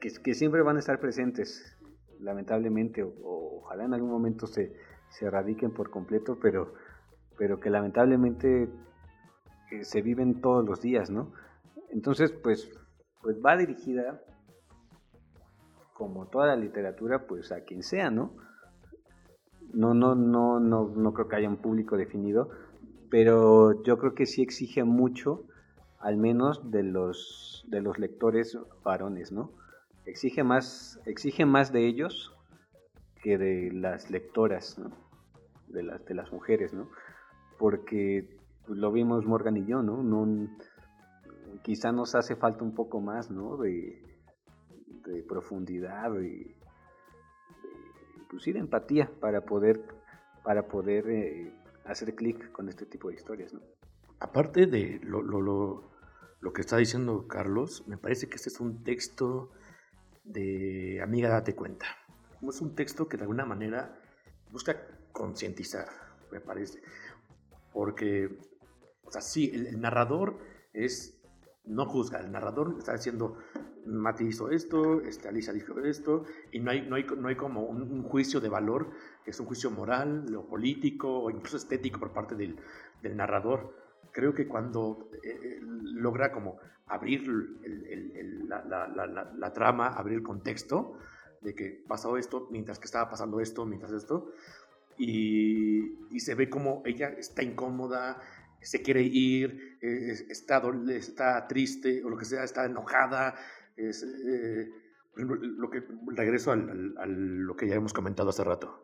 que, siempre van a estar presentes, lamentablemente, o ojalá en algún momento se, se erradiquen por completo, pero, pero que lamentablemente eh, se viven todos los días, ¿no? Entonces, pues, pues va dirigida, como toda la literatura, pues a quien sea, ¿no? No, no, no, no, no creo que haya un público definido, pero yo creo que sí exige mucho, al menos de los, de los lectores varones, ¿no? Exige más, exige más de ellos que de las lectoras, de, las, de las mujeres, ¿no? Porque lo vimos Morgan y yo, ¿no? no quizá nos hace falta un poco más, ¿no? De, de profundidad, de, de, pues empatía para poder, para poder eh, hacer clic con este tipo de historias, ¿no? Aparte de lo, lo, lo que está diciendo Carlos, me parece que este es un texto de Amiga, date cuenta. Es un texto que de alguna manera busca concientizar, me parece. Porque, o sea, sí, el, narrador es, no juzga, el narrador está diciendo, Mati hizo esto, este, Alicia dijo esto, y no hay, no hay, no hay como un, juicio de valor, es un juicio moral, o político, o incluso estético por parte del narrador. Creo que cuando eh, eh, logra como abrir la, la, la, trama, abrir el contexto de que pasó esto, mientras que estaba pasando esto, mientras esto, y, y se ve como ella está incómoda, se quiere ir, eh, está, está triste o lo que sea, está enojada. Es, eh, lo que, regreso a lo que ya hemos comentado hace rato.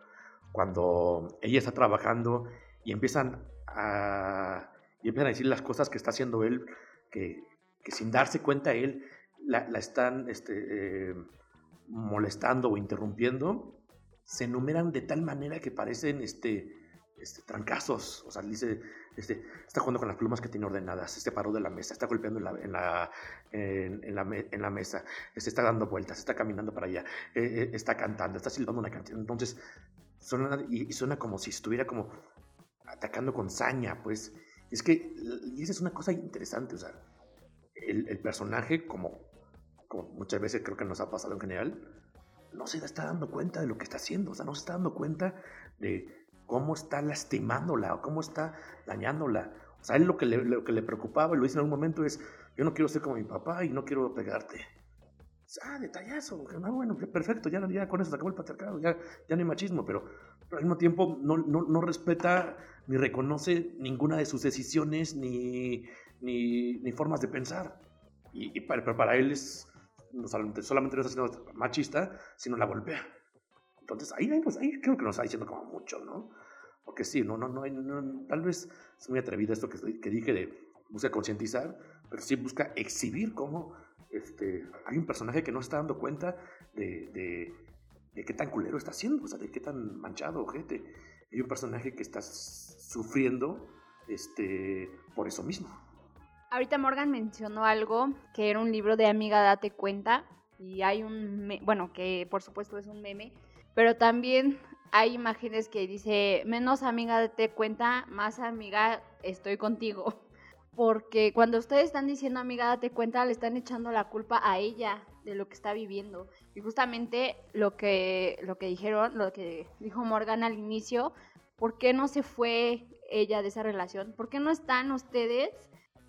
Cuando ella está trabajando y empiezan a, y empiezan a decir las cosas que está haciendo él, que, que sin darse cuenta él la, están este, eh, molestando o interrumpiendo, se enumeran de tal manera que parecen este, este, trancazos. O sea, dice, este, está jugando con las plumas que tiene ordenadas, se paró de la mesa, está golpeando en la, en la, en, la, mesa, se está dando vueltas, está caminando para allá, eh, eh, está cantando, está silbando una canción. Entonces, suena, y, suena como si estuviera como atacando con saña, pues. Es que, y esa es una cosa interesante, o sea, el, personaje, como, como muchas veces creo que nos ha pasado en general, no se está dando cuenta de lo que está haciendo, o sea, no se está dando cuenta de cómo está lastimándola o cómo está dañándola. O sea, él lo que le, lo que le preocupaba, y lo dice en algún momento, es, yo no quiero ser como mi papá y no quiero pegarte. Ah, detallazo, ah, bueno, perfecto, ya, ya con eso se acabó el patriarcado, ya, ya no hay machismo, pero, pero al mismo tiempo no, no, no, respeta ni reconoce ninguna de sus decisiones ni, ni, ni formas de pensar. Y, y para, para él es, no solamente, no está siendo machista, sino la golpea. Entonces ahí, pues, ahí creo que nos está diciendo como mucho, ¿no? Porque sí, no, no, no, tal vez es muy atrevido esto que, que dije de busca concientizar, pero sí busca exhibir cómo este, hay un personaje que no está dando cuenta de, de, de qué tan culero está haciendo, o sea, de qué tan manchado, ojete. Hay un personaje que está sufriendo este, por eso mismo. Ahorita Morgan mencionó algo que era un libro de Amiga Date Cuenta y hay un, bueno, que por supuesto es un meme, pero también hay imágenes que dice, menos amiga date cuenta, más amiga estoy contigo. Porque cuando ustedes están diciendo amiga date cuenta, le están echando la culpa a ella de lo que está viviendo. Y justamente lo que, lo que dijeron, lo que dijo Morgan al inicio, ¿por qué no se fue ella de esa relación? ¿Por qué no están ustedes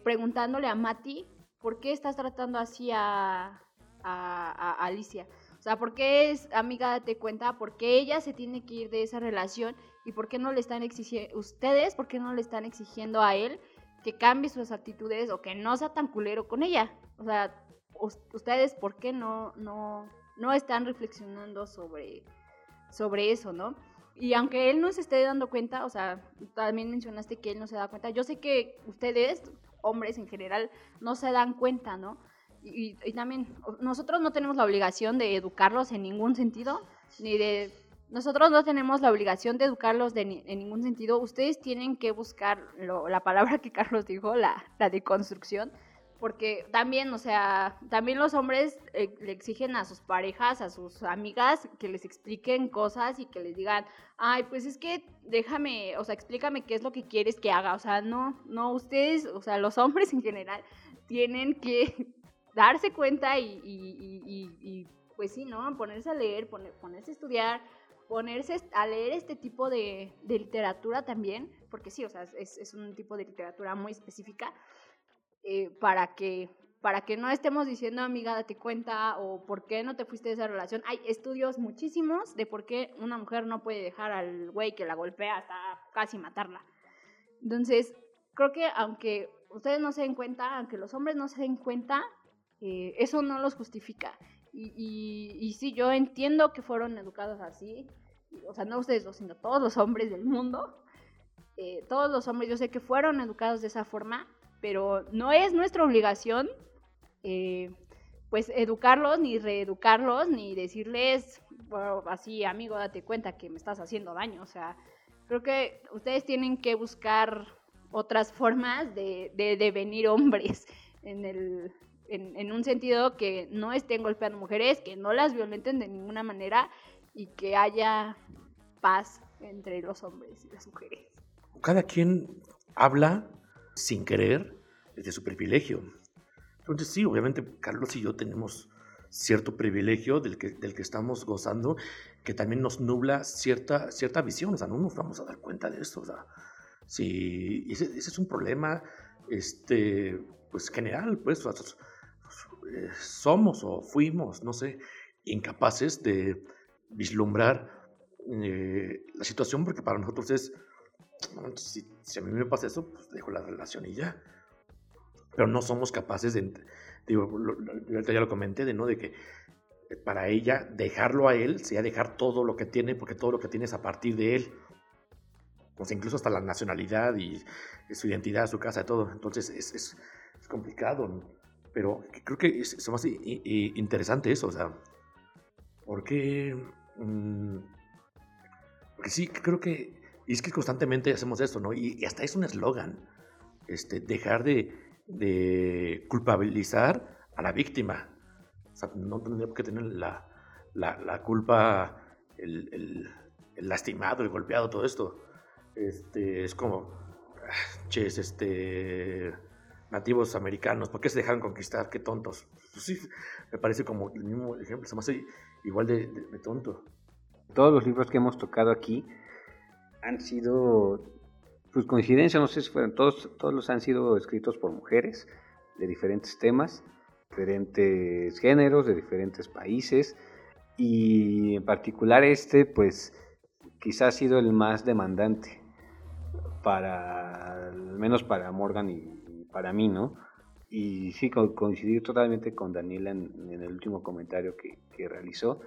preguntándole a Mati, ¿por qué estás tratando así a, a, Alicia? O sea, ¿por qué es amiga date cuenta? ¿Por qué ella se tiene que ir de esa relación? ¿Y por qué no le están exigiendo, ustedes, por qué no le están exigiendo a él que cambie sus actitudes o que no sea tan culero con ella? O sea, ustedes, ¿por qué no, no, no están reflexionando sobre, sobre eso, no? Y aunque él no se esté dando cuenta, o sea, también mencionaste que él no se da cuenta, yo sé que ustedes hombres en general no se dan cuenta, ¿no? Y, también nosotros no tenemos la obligación de educarlos en ningún sentido, ni de... Nosotros no tenemos la obligación de educarlos de, en ningún sentido. Ustedes tienen que buscar la palabra que Carlos dijo, la, la deconstrucción, porque también, o sea, también los hombres eh, le exigen a sus parejas, a sus amigas, que les expliquen cosas y que les digan, ay, pues es que déjame, o sea, explícame qué es lo que quieres que haga. O sea, no, no, ustedes, o sea, los hombres en general tienen que [laughs] darse cuenta y, y, pues sí, ¿no? Ponerse a leer, ponerse a estudiar, ponerse a leer este tipo de, de literatura también, porque sí, o sea, es, es un tipo de literatura muy específica eh, para que para que no estemos diciendo, amiga, date cuenta, o por qué no te fuiste de esa relación. Hay estudios muchísimos de por qué una mujer no puede dejar al güey que la golpea hasta casi matarla. Entonces, creo que aunque ustedes no se den cuenta, aunque los hombres no se den cuenta, eh, eso no los justifica. Y, sí, yo entiendo que fueron educados así, o sea, no ustedes, sino todos los hombres del mundo. Eh, todos los hombres, yo sé que fueron educados de esa forma, pero no es nuestra obligación, eh, pues, educarlos, ni reeducarlos, ni decirles, así, amigo, date cuenta que me estás haciendo daño. O sea, creo que ustedes tienen que buscar otras formas de, de, de venir hombres. en el en, un sentido que no estén golpeando mujeres, que no las violenten de ninguna manera y que haya paz entre los hombres y las mujeres. Cada quien habla sin querer desde su privilegio. Entonces sí, obviamente Carlos y yo tenemos cierto privilegio del que, del que estamos gozando, que también nos nubla cierta, cierta visión, o sea, no nos vamos a dar cuenta de esto, o sea, sí, ese, ese es un problema, este, pues general, pues, eh, somos o fuimos, no sé, incapaces de vislumbrar eh, la situación, porque para nosotros es, si, a mí me pasa eso, pues dejo la relación y ya. Pero no somos capaces de, digo, ya lo comenté, de, ¿no? de que para ella dejarlo a él sea dejar todo lo que tiene, porque todo lo que tiene es a partir de él. Pues incluso hasta la nacionalidad y, su identidad, su casa, todo. Entonces es, es, es complicado. Pero creo que es, más interesante eso, o sea, porque, mm, porque sí, creo que, es que constantemente hacemos eso, ¿no? Y, hasta es un eslogan, este, dejar de, culpabilizar a la víctima. O sea, no tendría que tener la, la, culpa el, el, el, lastimado, el golpeado, todo esto. Este, es como, ah, ches, este nativos americanos, ¿por qué se dejaron conquistar? Qué tontos. Pues [laughs] sí, me parece como el mismo ejemplo, se me hace igual de, tonto. Todos los libros que hemos tocado aquí han sido, pues coincidencia, no sé si fueron, todos, todos los han sido escritos por mujeres de diferentes temas, diferentes géneros, de diferentes países, y en particular este, pues quizás ha sido el más demandante para, al menos para Morgan y, para mí, ¿no? Y sí, coincidir totalmente con Daniela en, el último comentario que, realizó.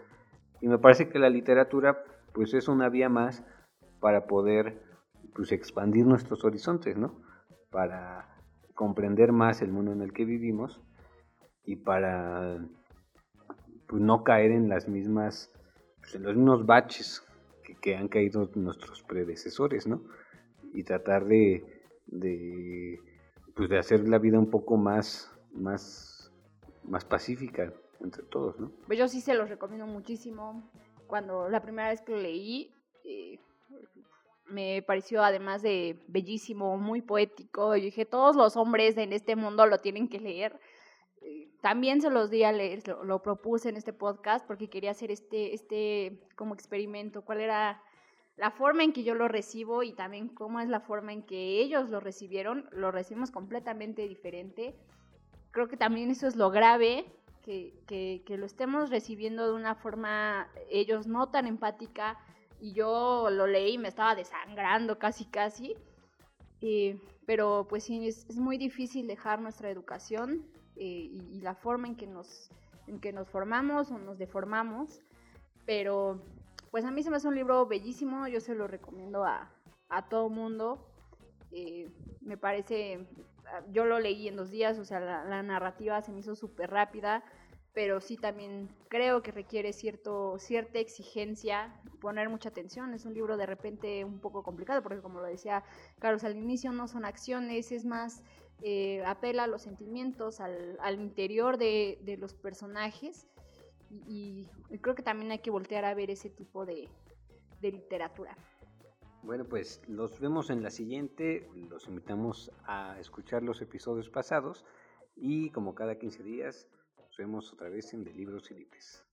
Y me parece que la literatura, pues es una vía más para poder, pues, expandir nuestros horizontes, ¿no? Para comprender más el mundo en el que vivimos y para pues, no caer en las mismas, pues, en los mismos baches que, han caído nuestros predecesores, ¿no? Y tratar de pues de hacer la vida un poco más, más, más pacífica entre todos, ¿no? Pues yo sí se los recomiendo muchísimo. Cuando la primera vez que lo leí, eh, me pareció además de bellísimo, muy poético. Yo dije, todos los hombres en este mundo lo tienen que leer. Eh, también se los di a leer, lo, lo, propuse en este podcast porque quería hacer este, este como experimento, cuál era la forma en que yo lo recibo y también cómo es la forma en que ellos lo recibieron, lo recibimos completamente diferente. Creo que también eso es lo grave, que, que, lo estemos recibiendo de una forma ellos no tan empática y yo lo leí y me estaba desangrando casi casi. Eh, pero pues sí, es, muy difícil dejar nuestra educación eh, y, y, la forma en que, nos, en que nos formamos o nos deformamos, pero pues a mí se me hace un libro bellísimo, yo se lo recomiendo a, a todo mundo. Eh, me parece, yo lo leí en dos días, o sea, la, narrativa se me hizo súper rápida, pero sí también creo que requiere cierto, cierta exigencia, poner mucha atención. Es un libro de repente un poco complicado, porque como lo decía Carlos al inicio, no son acciones, es más, eh, apela a los sentimientos, al, al interior de, de los personajes y, creo que también hay que voltear a ver ese tipo de, de literatura. Bueno, pues los vemos en la siguiente. Los invitamos a escuchar los episodios pasados y como cada 15 días nos vemos otra vez en De Libros y Libres.